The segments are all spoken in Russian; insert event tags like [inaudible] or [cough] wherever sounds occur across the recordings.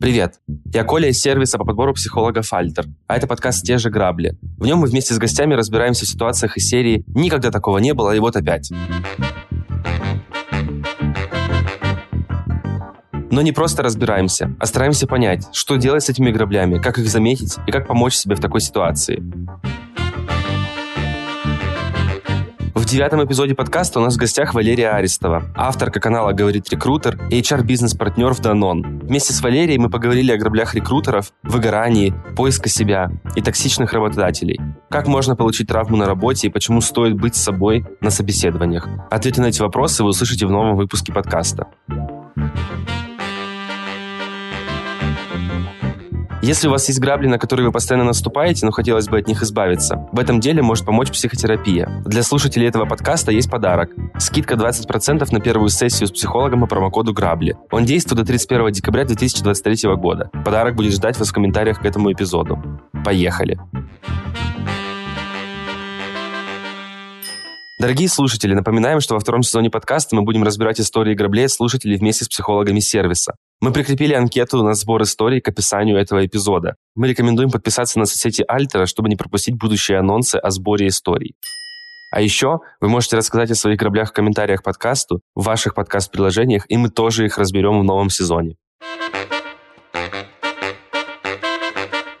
Привет, я Коля из сервиса по подбору психолога «Фальтер», а это подкаст «Те же грабли». В нем мы вместе с гостями разбираемся в ситуациях из серии «Никогда такого не было, и вот опять». Но не просто разбираемся, а стараемся понять, что делать с этими граблями, как их заметить и как помочь себе в такой ситуации. В девятом эпизоде подкаста у нас в гостях Валерия Арестова, авторка канала «Говорит рекрутер» и HR-бизнес-партнер в Данон. Вместе с Валерией мы поговорили о граблях рекрутеров, выгорании, поиска себя и токсичных работодателей. Как можно получить травму на работе и почему стоит быть с собой на собеседованиях. Ответы на эти вопросы вы услышите в новом выпуске подкаста. Если у вас есть грабли, на которые вы постоянно наступаете, но хотелось бы от них избавиться, в этом деле может помочь психотерапия. Для слушателей этого подкаста есть подарок. Скидка 20% на первую сессию с психологом по промокоду «Грабли». Он действует до 31 декабря 2023 года. Подарок будет ждать вас в комментариях к этому эпизоду. Поехали! Дорогие слушатели, напоминаем, что во втором сезоне подкаста мы будем разбирать истории граблей слушателей вместе с психологами сервиса. Мы прикрепили анкету на сбор историй к описанию этого эпизода. Мы рекомендуем подписаться на соцсети Альтера, чтобы не пропустить будущие анонсы о сборе историй. А еще вы можете рассказать о своих граблях в комментариях подкасту, в ваших подкаст-приложениях, и мы тоже их разберем в новом сезоне.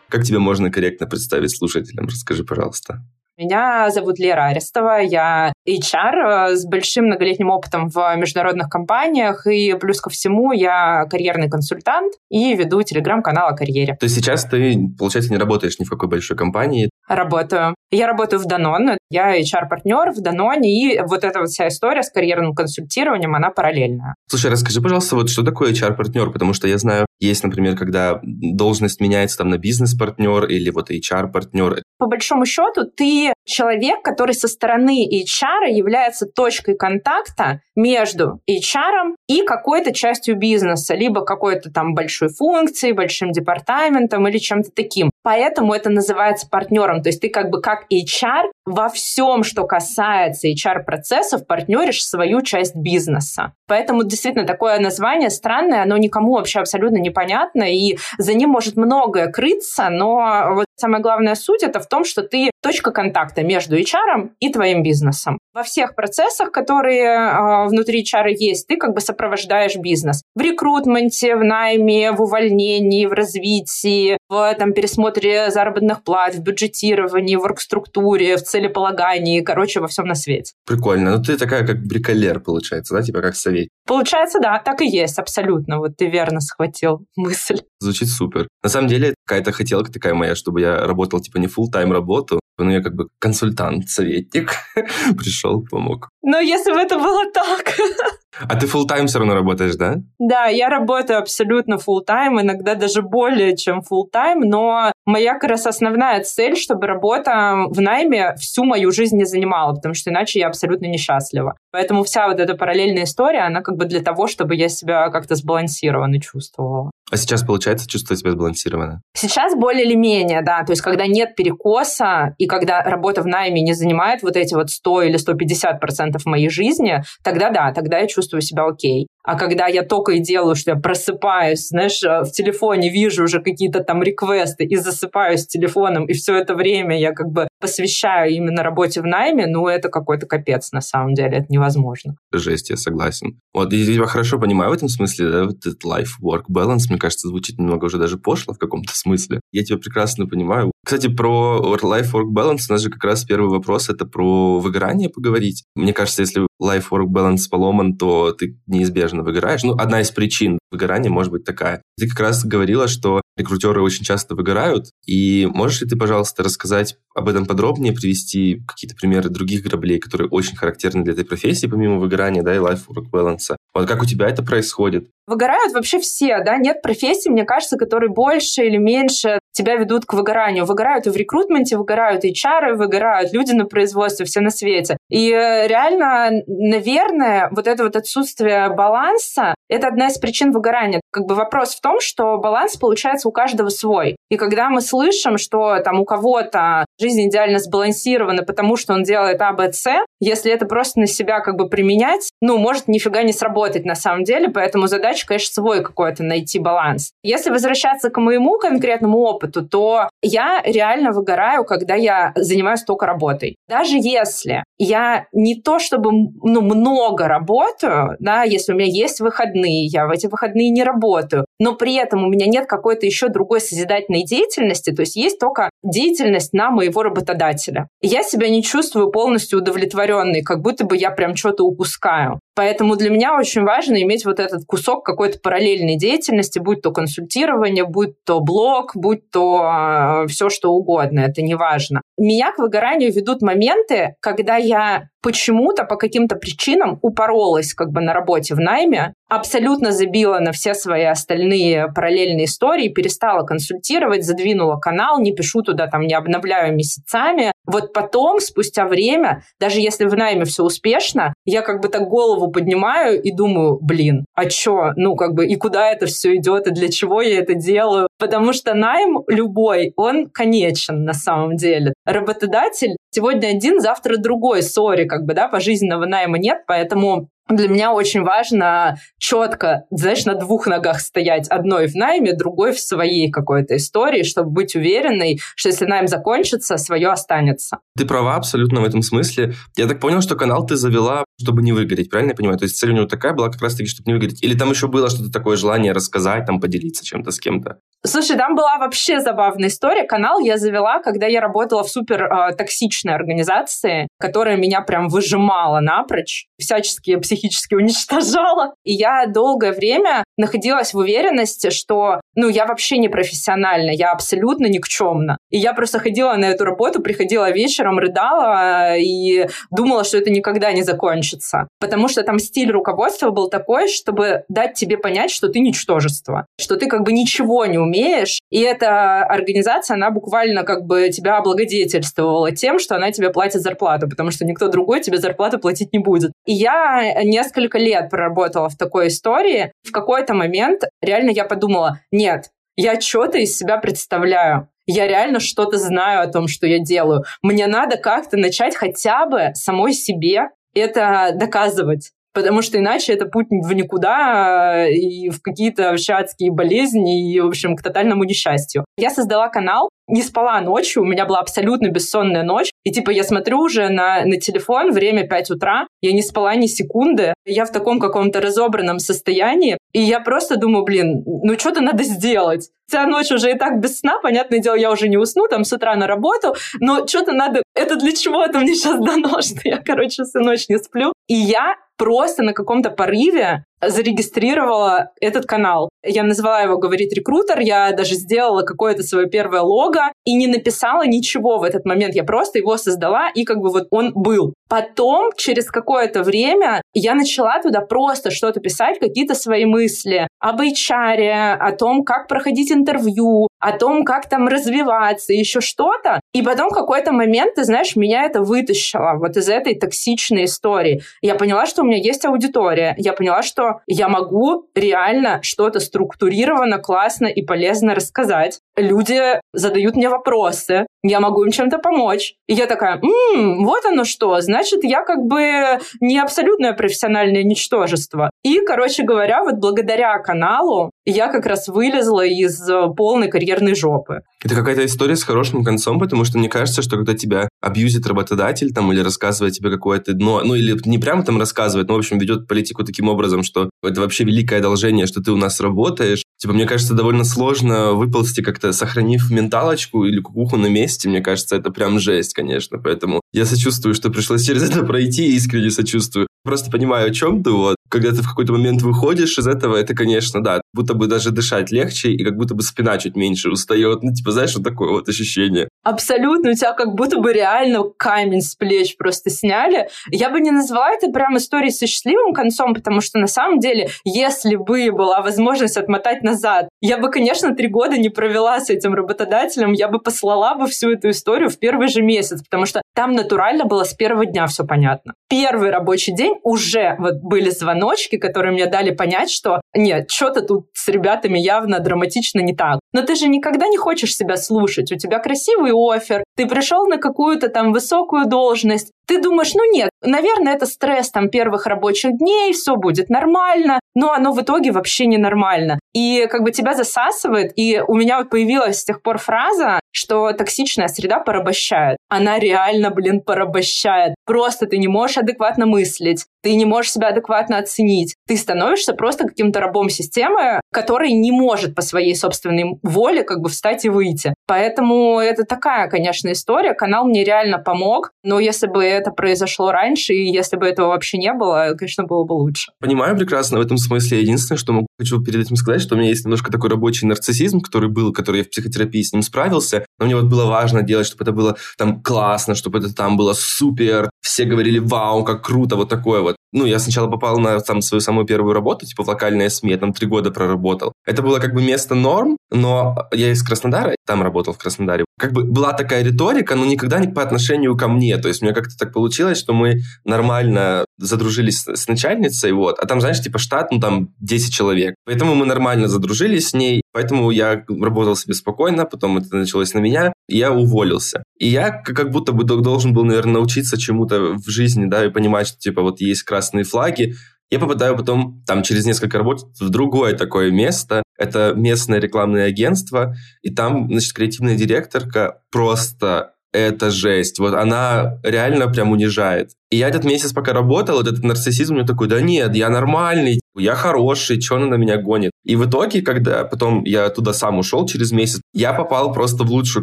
Как тебя можно корректно представить слушателям? Расскажи, пожалуйста. Меня зовут Лера Арестова, я HR э, с большим многолетним опытом в международных компаниях, и плюс ко всему я карьерный консультант и веду телеграм-канал о карьере. То есть сейчас ты, получается, не работаешь ни в какой большой компании? Работаю. Я работаю в Данон, я HR-партнер в Даноне, и вот эта вот вся история с карьерным консультированием, она параллельная. Слушай, расскажи, пожалуйста, вот что такое HR-партнер, потому что я знаю, есть, например, когда должность меняется там на бизнес-партнер или вот HR-партнер. По большому счету, ты человек, который со стороны HR является точкой контакта между HR и какой-то частью бизнеса, либо какой-то там большой функцией, большим департаментом или чем-то таким. Поэтому это называется партнером. То есть ты как бы как HR во всем, что касается HR-процессов, партнеришь свою часть бизнеса. Поэтому действительно такое название странное, оно никому вообще абсолютно непонятно, и за ним может многое крыться, но вот самая главная суть это в том, что ты точка контакта между HR и твоим бизнесом. Во всех процессах, которые э, внутри HR есть, ты как бы сопровождаешь бизнес. В рекрутменте, в найме, в увольнении, в развитии, в там, пересмотре заработных плат, в бюджетировании, в оргструктуре, в целеполагании, короче, во всем на свете. Прикольно. Ну, ты такая как бриколер, получается, да? Типа как совет. Получается, да, так и есть, абсолютно. Вот ты верно схватил мысль. Звучит супер. На самом деле, какая-то хотелка такая моя, чтобы я работал, типа, не full тайм работу, ну, я как бы консультант, советник. [laughs] Пришел, помог. Но если бы это было так... [laughs] А ты full тайм все равно работаешь, да? Да, я работаю абсолютно full тайм, иногда даже более, чем full тайм, но моя как раз основная цель, чтобы работа в найме всю мою жизнь не занимала, потому что иначе я абсолютно несчастлива. Поэтому вся вот эта параллельная история, она как бы для того, чтобы я себя как-то сбалансированно чувствовала. А сейчас получается чувствовать себя сбалансированно? Сейчас более или менее, да. То есть, когда нет перекоса, и когда работа в найме не занимает вот эти вот 100 или 150 процентов моей жизни, тогда да, тогда я чувствую себя окей. А когда я только и делаю, что я просыпаюсь, знаешь, э, в телефоне вижу уже какие-то там реквесты и засыпаюсь телефоном, и все это время я как бы посвящаю именно работе в найме, ну, это какой-то капец на самом деле, это невозможно. Жесть, я согласен. Вот, я тебя хорошо понимаю в этом смысле, да, вот этот life-work balance, мне кажется, звучит немного уже даже пошло в каком-то смысле. Я тебя прекрасно понимаю. Кстати, про life-work balance у нас же как раз первый вопрос, это про выгорание поговорить. Мне кажется, если life-work balance поломан, то ты неизбежно выгораешь. Ну, одна из причин выгорания может быть такая. Ты как раз говорила, что рекрутеры очень часто выгорают. И можешь ли ты, пожалуйста, рассказать об этом подробнее, привести какие-то примеры других граблей, которые очень характерны для этой профессии, помимо выгорания, да, и life-work balance? Вот как у тебя это происходит? Выгорают вообще все, да, нет профессии, мне кажется, которые больше или меньше тебя ведут к выгоранию. Выгорают и в рекрутменте, выгорают и HR, выгорают люди на производстве, все на свете. И э, реально, наверное, вот это вот отсутствие баланса — это одна из причин выгорания. Как бы вопрос в том, что баланс получается у каждого свой. И когда мы слышим, что там у кого-то жизнь идеально сбалансирована, потому что он делает А, Б, С, если это просто на себя как бы применять, ну, может нифига не сработать на самом деле, поэтому задача, конечно, свой какой-то найти баланс. Если возвращаться к моему конкретному опыту, то я реально выгораю, когда я занимаюсь только работой. Даже если я не то чтобы ну, много работаю, да, если у меня есть выходные, я в эти выходные не работаю, но при этом у меня нет какой-то еще другой созидательной деятельности, то есть есть только деятельность на моего работодателя. Я себя не чувствую полностью удовлетворенной, как будто бы я прям что-то упускаю. Поэтому для меня очень важно иметь вот этот кусок какой-то параллельной деятельности, будь то консультирование, будь то блог, будь то э, все что угодно, это не важно. Меня к выгоранию ведут моменты, когда я почему-то по каким-то причинам упоролась как бы на работе в найме, абсолютно забила на все свои остальные параллельные истории, перестала консультировать, задвинула канал, не пишу туда, там, не обновляю месяцами. Вот потом, спустя время, даже если в найме все успешно, я как бы так голову поднимаю и думаю, блин, а чё? Ну, как бы, и куда это все идет, и для чего я это делаю? Потому что найм любой, он конечен на самом деле. Работодатель сегодня один, завтра другой, сори, как бы, да, пожизненного найма нет, поэтому для меня очень важно четко, знаешь, на двух ногах стоять. Одной в найме, другой в своей какой-то истории, чтобы быть уверенной, что если найм закончится, свое останется. Ты права абсолютно в этом смысле. Я так понял, что канал ты завела, чтобы не выгореть, правильно я понимаю? То есть цель у него такая была как раз-таки, чтобы не выгореть. Или там еще было что-то такое желание рассказать, там поделиться чем-то с кем-то? Слушай, там была вообще забавная история. Канал я завела, когда я работала в супер э, токсичной организации, которая меня прям выжимала напрочь, всячески психически уничтожала. И я долгое время находилась в уверенности, что, ну, я вообще не профессиональна, я абсолютно никчемна. И я просто ходила на эту работу, приходила вечером, рыдала э, и думала, что это никогда не закончится. Потому что там стиль руководства был такой, чтобы дать тебе понять, что ты ничтожество, что ты как бы ничего не умеешь. И эта организация, она буквально как бы тебя облагодетельствовала тем, что она тебе платит зарплату, потому что никто другой тебе зарплату платить не будет. И я несколько лет проработала в такой истории. В какой-то момент реально я подумала, нет, я что-то из себя представляю. Я реально что-то знаю о том, что я делаю. Мне надо как-то начать хотя бы самой себе это доказывать потому что иначе это путь в никуда э, и в какие-то вообще адские болезни и, в общем, к тотальному несчастью. Я создала канал, не спала ночью, у меня была абсолютно бессонная ночь, и типа я смотрю уже на, на телефон, время 5 утра, я не спала ни секунды, я в таком каком-то разобранном состоянии, и я просто думаю, блин, ну что-то надо сделать. Вся ночь уже и так без сна, понятное дело, я уже не усну, там с утра на работу, но что-то надо... Это для чего это мне сейчас дано, [laughs] что я, короче, всю ночь не сплю? И я просто на каком-то порыве зарегистрировала этот канал. Я назвала его «Говорит рекрутер», я даже сделала какое-то свое первое лого и не написала ничего в этот момент. Я просто его создала, и как бы вот он был. Потом, через какое-то время, я начала туда просто что-то писать, какие-то свои мысли об HR, о том, как проходить интервью, о том, как там развиваться, еще что-то. И потом в какой-то момент, ты знаешь, меня это вытащило вот из этой токсичной истории. Я поняла, что у меня есть аудитория. Я поняла, что я могу реально что-то структурированно, классно и полезно рассказать. Люди задают мне вопросы, я могу им чем-то помочь. И я такая, м-м, вот оно что, значит, я как бы не абсолютное профессиональное ничтожество. И, короче говоря, вот благодаря каналу я как раз вылезла из э, полной карьерной жопы. Это какая-то история с хорошим концом, потому что мне кажется, что когда тебя абьюзит работодатель там или рассказывает тебе какое-то дно, ну или не прямо там рассказывает, но, в общем, ведет политику таким образом, что это вообще великое одолжение, что ты у нас работаешь. Типа, мне кажется, довольно сложно выползти как-то, сохранив менталочку или кукуху на месте. Мне кажется, это прям жесть, конечно. Поэтому я сочувствую, что пришлось через это пройти, искренне сочувствую. Просто понимаю, о чем ты, вот. Когда ты в какой-то момент выходишь из этого, это, конечно, да, будто бы даже дышать легче, и как будто бы спина чуть меньше устает. Ну, типа, знаешь, вот такое вот ощущение. Абсолютно, у тебя как будто бы реально камень с плеч просто сняли. Я бы не назвала это прям историей со счастливым концом, потому что на самом деле, если бы была возможность отмотать назад, я бы, конечно, три года не провела с этим работодателем, я бы послала бы всю эту историю в первый же месяц, потому что там натурально было с первого дня все понятно. Первый рабочий день уже вот были звоночки, которые мне дали понять, что нет, что-то тут с ребятами явно драматично не так. Но ты же никогда не хочешь себя слушать. У тебя красивый офер, ты пришел на какую-то там высокую должность, ты думаешь, ну нет, наверное, это стресс там первых рабочих дней, все будет нормально, но оно в итоге вообще не нормально. И как бы тебя засасывает, и у меня вот появилась с тех пор фраза, что токсичная среда порабощает. Она реально, блин, порабощает. Просто ты не можешь адекватно мыслить, ты не можешь себя адекватно оценить. Ты становишься просто каким-то рабом системы, который не может по своей собственной воле как бы встать и выйти. Поэтому это такая, конечно, история. Канал мне реально помог, но если бы это произошло раньше, и если бы этого вообще не было, конечно, было бы лучше. Понимаю прекрасно в этом смысле. Единственное, что могу хочу перед этим сказать, что у меня есть немножко такой рабочий нарциссизм, который был, который я в психотерапии с ним справился, но мне вот было важно делать, чтобы это было там классно, чтобы это там было супер, все говорили, вау, как круто, вот такое вот. Ну, я сначала попал на там свою самую первую работу, типа в локальное СМИ, я там три года проработал. Это было как бы место норм, но я из Краснодара, там работал в Краснодаре. Как бы была такая риторика, но никогда не по отношению ко мне. То есть мне как-то так получилось, что мы нормально задружились с начальницей, вот. А там, знаешь, типа штат, ну там 10 человек. Поэтому мы нормально задружились с ней. Поэтому я работал себе спокойно, потом это началось на меня, и я уволился. И я как будто бы должен был, наверное, научиться чему-то в жизни, да, и понимать, что, типа, вот есть красные флаги, я попадаю потом, там, через несколько работ в другое такое место. Это местное рекламное агентство, и там, значит, креативная директорка просто это жесть. Вот она реально прям унижает. И я этот месяц пока работал, вот этот нарциссизм мне такой, да нет, я нормальный, я хороший, что она на меня гонит? И в итоге, когда потом я туда сам ушел через месяц, я попал просто в лучшую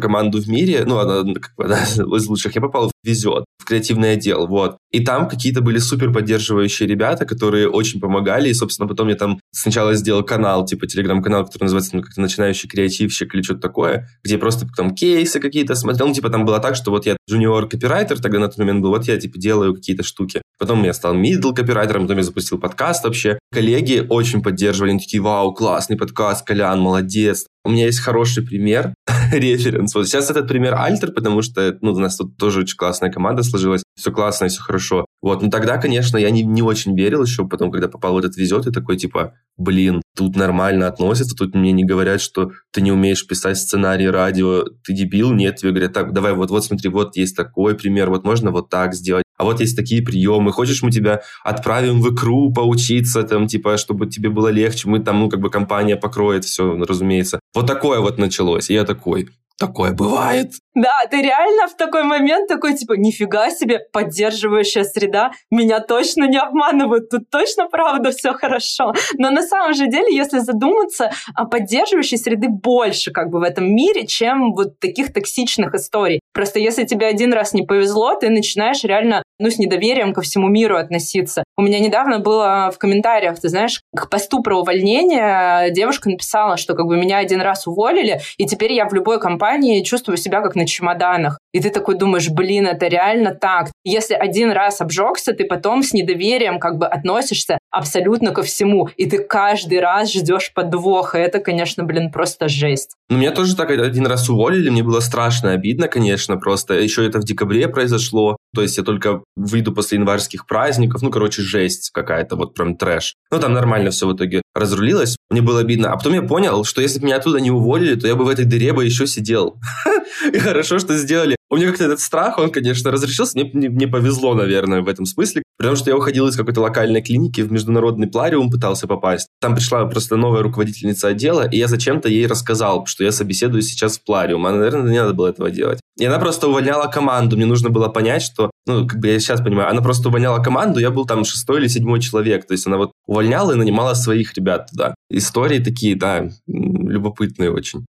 команду в мире, ну, она как бы, [laughs] да, из лучших, я попал в Везет, в креативный отдел, вот. И там какие-то были супер поддерживающие ребята, которые очень помогали, и, собственно, потом я там сначала сделал канал, типа телеграм-канал, который называется ну, как-то «Начинающий креативщик» или что-то такое, где просто там кейсы какие-то смотрел, ну, типа там было так, что вот я джуниор-копирайтер тогда на тот момент был, вот я, типа, делаю какие-то штуки. Потом я стал мидл копирайтером, потом я запустил подкаст вообще. Коллеги очень поддерживали, они такие, вау, классный подкаст, Колян, молодец. У меня есть хороший пример, [laughs] референс. Вот сейчас этот пример Альтер, потому что ну, у нас тут тоже очень классная команда сложилась, все классно, все хорошо. Вот, но тогда, конечно, я не, не очень верил еще, потом, когда попал в этот везет, и такой, типа, блин, тут нормально относятся, тут мне не говорят, что ты не умеешь писать сценарий радио, ты дебил, нет, тебе говорят, так, давай, вот, вот смотри, вот есть такой пример, вот можно вот так сделать, а вот есть такие приемы, хочешь, мы тебя отправим в икру поучиться, там, типа, чтобы тебе было легче, мы там, ну, как бы компания покроет все, разумеется. Вот такое вот началось, и я такой, Такое бывает. Да, ты реально в такой момент такой, типа, нифига себе, поддерживающая среда, меня точно не обманывают, тут точно правда все хорошо. Но на самом же деле, если задуматься, а поддерживающей среды больше как бы в этом мире, чем вот таких токсичных историй. Просто если тебе один раз не повезло, ты начинаешь реально, ну, с недоверием ко всему миру относиться. У меня недавно было в комментариях, ты знаешь, к посту про увольнение девушка написала, что как бы меня один раз уволили, и теперь я в любой компании чувствую себя как на чемоданах. И ты такой думаешь, блин, это реально так. Если один раз обжегся, ты потом с недоверием как бы относишься абсолютно ко всему. И ты каждый раз ждешь подвоха. Это, конечно, блин, просто жесть. Ну, меня тоже так один раз уволили, мне было страшно обидно, конечно, просто. Еще это в декабре произошло. То есть я только выйду после январских праздников. Ну, короче, жесть какая-то, вот прям трэш. Ну, там нормально все в итоге разрулилось. Мне было обидно. А потом я понял, что если бы меня оттуда не уволили, то я бы в этой дыре бы еще сидел. [laughs] И хорошо, что сделали. У меня как-то этот страх, он, конечно, разрешился. Мне не, не повезло, наверное, в этом смысле. Потому что я уходил из какой-то локальной клиники в международный плариум, пытался попасть. Там пришла просто новая руководительница отдела, и я зачем-то ей рассказал, что я собеседую сейчас в плариум. А, наверное, не надо было этого делать. И она просто увольняла команду. Мне нужно было понять, что, ну, как бы я сейчас понимаю, она просто увольняла команду, я был там шестой или седьмой человек. То есть она вот увольняла и нанимала своих ребят туда. Истории такие, да, любопытные очень.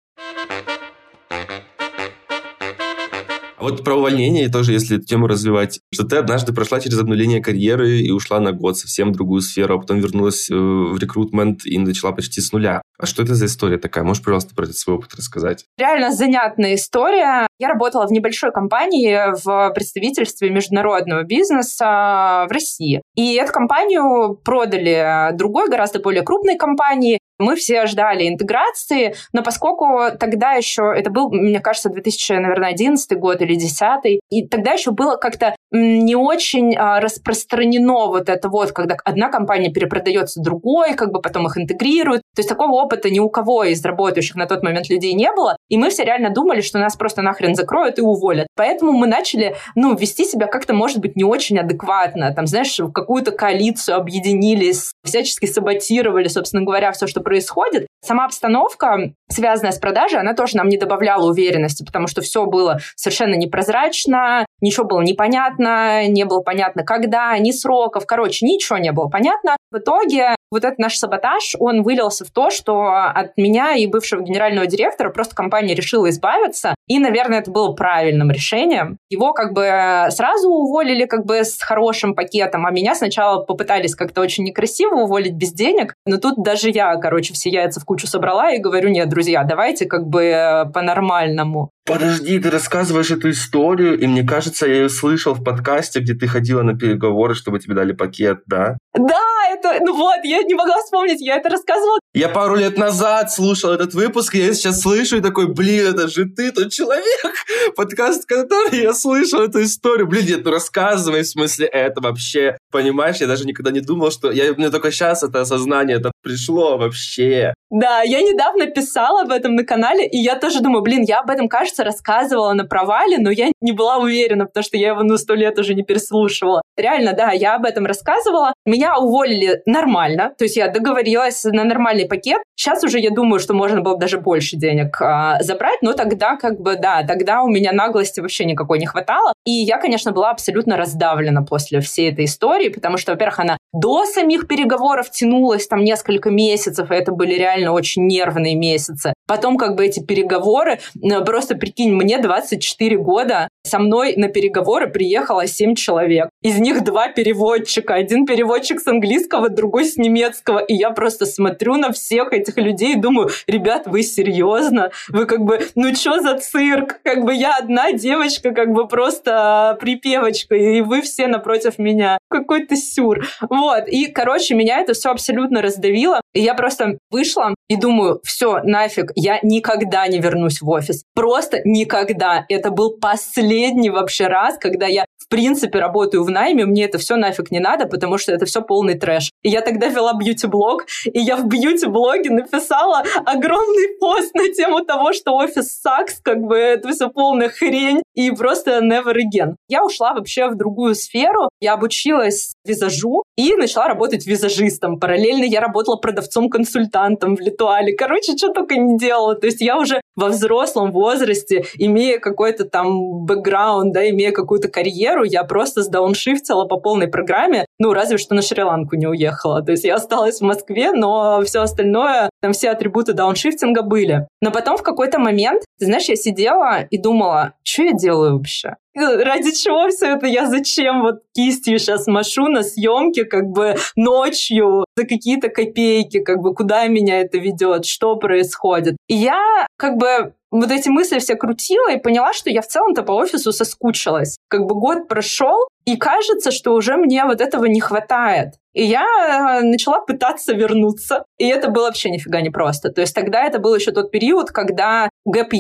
Вот про увольнение тоже, если эту тему развивать, что ты однажды прошла через обнуление карьеры и ушла на год совсем в другую сферу, а потом вернулась э, в рекрутмент и начала почти с нуля. А что это за история такая? Можешь, пожалуйста, про этот свой опыт рассказать? Реально занятная история. Я работала в небольшой компании в представительстве международного бизнеса в России. И эту компанию продали другой, гораздо более крупной компании. Мы все ждали интеграции, но поскольку тогда еще, это был, мне кажется, 2011 год или 2010, и тогда еще было как-то не очень а, распространено вот это вот, когда одна компания перепродается другой, как бы потом их интегрируют. То есть такого опыта ни у кого из работающих на тот момент людей не было, и мы все реально думали, что нас просто нахрен закроют и уволят. Поэтому мы начали, ну, вести себя как-то, может быть, не очень адекватно. Там, знаешь, в какую-то коалицию объединились, всячески саботировали, собственно говоря, все, что происходит. Сама обстановка, связанная с продажей, она тоже нам не добавляла уверенности, потому что все было совершенно непрозрачно, ничего было непонятно, не было понятно, когда, ни сроков, короче, ничего не было понятно. В итоге вот этот наш саботаж, он вылился в то, что от меня и бывшего генерального директора просто компания решила избавиться, и, наверное, это было правильным решением. Его как бы сразу уволили как бы с хорошим пакетом, а меня сначала попытались как-то очень некрасиво уволить без денег, но тут даже я, короче, все яйца в кучу собрала и говорю, нет, друзья, давайте как бы по-нормальному. Подожди, ты рассказываешь эту историю, и мне кажется, я ее слышал в подкасте, где ты ходила на переговоры, чтобы тебе дали пакет, да? Да, это, ну вот, я не могла вспомнить, я это рассказывала. Я пару лет назад слушал этот выпуск, я сейчас слышу и такой, блин, это же ты тот человек, [laughs] подкаст, который я слышал эту историю. Блин, нет, ну рассказывай, в смысле, это вообще, понимаешь, я даже никогда не думал, что... Я, мне только сейчас это осознание, это пришло вообще. Да, я недавно писала об этом на канале, и я тоже думаю, блин, я об этом, кажется, рассказывала на провале, но я не была уверена, потому что я его ну сто лет уже не переслушивала. Реально, да, я об этом рассказывала. Меня уволили нормально, то есть я договорилась на нормальный пакет. Сейчас уже я думаю, что можно было даже больше денег а, забрать, но тогда как бы, да, тогда у меня наглости вообще никакой не хватало. И я, конечно, была абсолютно раздавлена после всей этой истории, потому что, во-первых, она до самих переговоров тянулась там несколько месяцев, и это были реально очень нервные месяцы. Потом как бы эти переговоры, просто прикинь, мне 24 года, со мной на переговоры приехало 7 человек. Из них два переводчика. Один переводчик с английского, другой с немецкого. И я просто смотрю на всех этих людей и думаю, ребят, вы серьезно? Вы как бы, ну что за цирк? Как бы я одна девочка, как бы просто припевочка, и вы все напротив меня. Какой-то сюр. Вот. И, короче, меня это все абсолютно раздавило. И я просто вышла и думаю, все, нафиг, я никогда не вернусь в офис. Просто никогда. Это был последний вообще раз, когда я в принципе работаю в найме, мне это все нафиг не надо, потому что это все полный трэш. И я тогда вела бьюти-блог, и я в бьюти-блоге написала огромный пост на тему того, что офис сакс, как бы это все полная хрень, и просто never again. Я ушла вообще в другую сферу, я обучилась визажу и начала работать визажистом. Параллельно я работала продавцом-консультантом в Литуале. Короче, что только не делала. То есть я уже во взрослом возрасте, имея какой-то там бэкграунд, да, имея какую-то карьеру, я просто сдауншифтила по полной программе, ну, разве что на Шри-Ланку не уехала. То есть я осталась в Москве, но все остальное, там все атрибуты дауншифтинга были. Но потом в какой-то момент, ты знаешь, я сидела и думала, что я делаю вообще? ради чего все это? Я зачем вот кистью сейчас машу на съемке, как бы ночью за какие-то копейки, как бы куда меня это ведет, что происходит. И я как бы вот эти мысли все крутила и поняла, что я в целом-то по офису соскучилась. Как бы год прошел, и кажется, что уже мне вот этого не хватает. И я э, начала пытаться вернуться. И это было вообще нифига не просто. То есть тогда это был еще тот период, когда гэп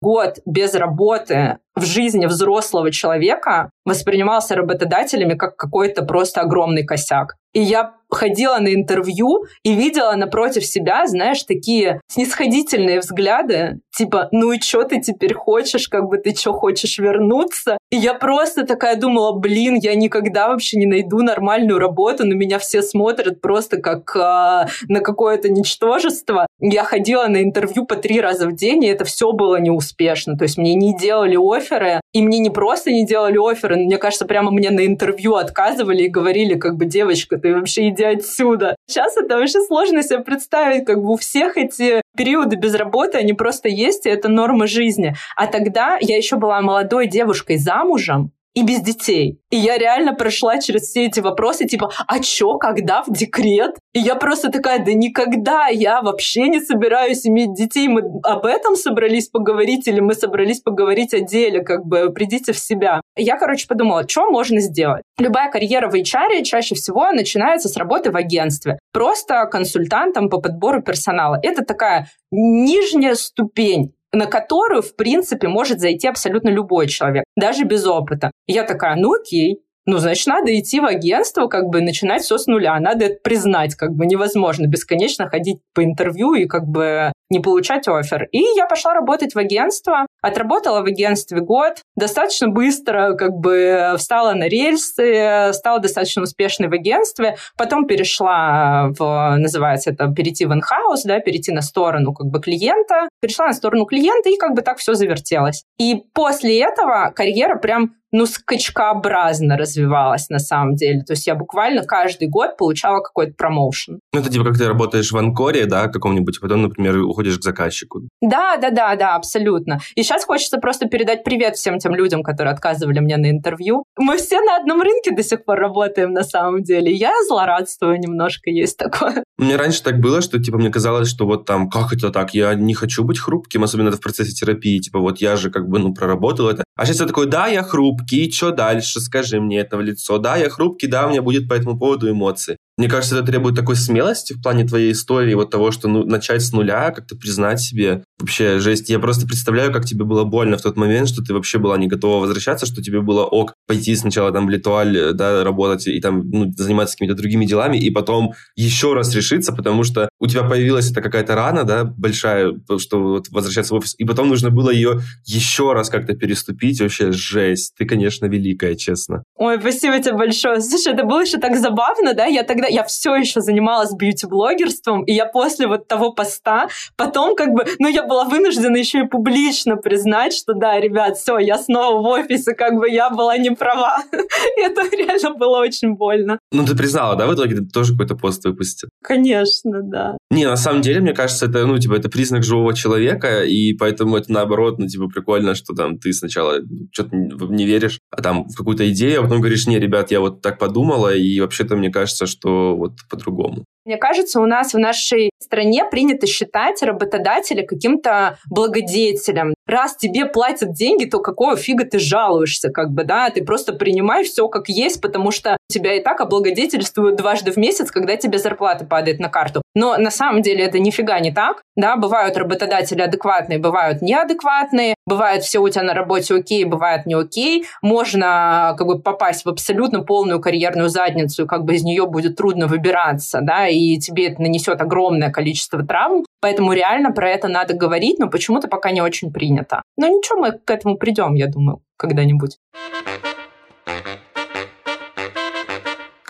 год без работы в жизни взрослого человека, воспринимался работодателями как какой-то просто огромный косяк. И я ходила на интервью и видела напротив себя, знаешь, такие снисходительные взгляды, типа, ну и что ты теперь хочешь, как бы ты что хочешь вернуться? И я просто такая думала, блин, я никогда вообще не найду нормальную работу, на меня все смотрят просто как э, на какое-то ничтожество. Я ходила на интервью по три раза в день, и это все было неуспешно. То есть мне не делали оферы, и мне не просто не делали оферы, мне кажется, прямо мне на интервью отказывали и говорили, как бы, девочка, ты вообще иди отсюда. Сейчас это вообще сложно себе представить, как бы у всех эти периоды без работы, они просто есть, и это норма жизни. А тогда я еще была молодой девушкой замужем, и без детей. И я реально прошла через все эти вопросы, типа, а чё, когда в декрет? И я просто такая, да никогда, я вообще не собираюсь иметь детей. Мы об этом собрались поговорить или мы собрались поговорить о деле, как бы придите в себя. Я, короче, подумала, что можно сделать? Любая карьера в HR чаще всего начинается с работы в агентстве. Просто консультантом по подбору персонала. Это такая нижняя ступень на которую, в принципе, может зайти абсолютно любой человек, даже без опыта. я такая, ну окей, ну, значит, надо идти в агентство, как бы начинать все с нуля. Надо это признать, как бы невозможно бесконечно ходить по интервью и как бы не получать офер. И я пошла работать в агентство, отработала в агентстве год, достаточно быстро как бы встала на рельсы, стала достаточно успешной в агентстве, потом перешла в, называется это, перейти в инхаус, да, перейти на сторону как бы клиента, перешла на сторону клиента, и как бы так все завертелось. И после этого карьера прям ну, скачкообразно развивалась на самом деле. То есть я буквально каждый год получала какой-то промоушен. Ну, это типа как ты работаешь в Анкоре, да, каком-нибудь, а потом, например, уходишь к заказчику. Да, да, да, да, абсолютно. И сейчас хочется просто передать привет всем тем людям, которые отказывали мне на интервью. Мы все на одном рынке до сих пор работаем на самом деле. Я злорадствую немножко, есть такое. Мне раньше так было, что, типа, мне казалось, что вот там, как это так, я не хочу быть хрупким, особенно в процессе терапии, типа, вот я же как бы, ну, проработал это. А сейчас я такой, да, я хрупкий, что дальше, скажи мне это в лицо. Да, я хрупкий, да, у меня будет по этому поводу эмоции. Мне кажется, это требует такой смелости в плане твоей истории, вот того, что ну, начать с нуля, как-то признать себе вообще жесть. Я просто представляю, как тебе было больно в тот момент, что ты вообще была не готова возвращаться, что тебе было ок пойти сначала там в Литуаль, да, работать и там ну, заниматься какими-то другими делами, и потом еще раз решиться, потому что у тебя появилась эта какая-то рана, да, большая, что вот возвращаться в офис, и потом нужно было ее еще раз как-то переступить. Вообще жесть. Ты, конечно, великая, честно. Ой, спасибо тебе большое. Слушай, это было еще так забавно, да? Я тогда я все еще занималась бьюти-блогерством, и я после вот того поста потом как бы, ну, я была вынуждена еще и публично признать, что да, ребят, все, я снова в офисе, как бы я была не права. [laughs] Это реально было очень больно. Ну, ты признала, да, в итоге ты тоже какой-то пост выпустил? Конечно, да. Не, на самом деле, мне кажется, это, ну, типа, это признак живого человека, и поэтому это наоборот, ну, типа, прикольно, что там ты сначала что-то не веришь, а там в какую-то идею, а потом говоришь, не, ребят, я вот так подумала, и вообще-то мне кажется, что вот по-другому. Мне кажется, у нас в нашей стране принято считать работодателя каким-то благодетелем. Раз тебе платят деньги, то какого фига ты жалуешься, как бы, да? Ты просто принимаешь все как есть, потому что тебя и так облагодетельствуют дважды в месяц, когда тебе зарплата падает на карту. Но на самом деле это нифига не так, да? Бывают работодатели адекватные, бывают неадекватные, бывает все у тебя на работе окей, бывает не окей. Можно как бы попасть в абсолютно полную карьерную задницу, как бы из нее будет трудно выбираться, да, и тебе это нанесет огромное количество травм. Поэтому реально про это надо говорить, но почему-то пока не очень принято. Но ничего, мы к этому придем, я думаю, когда-нибудь.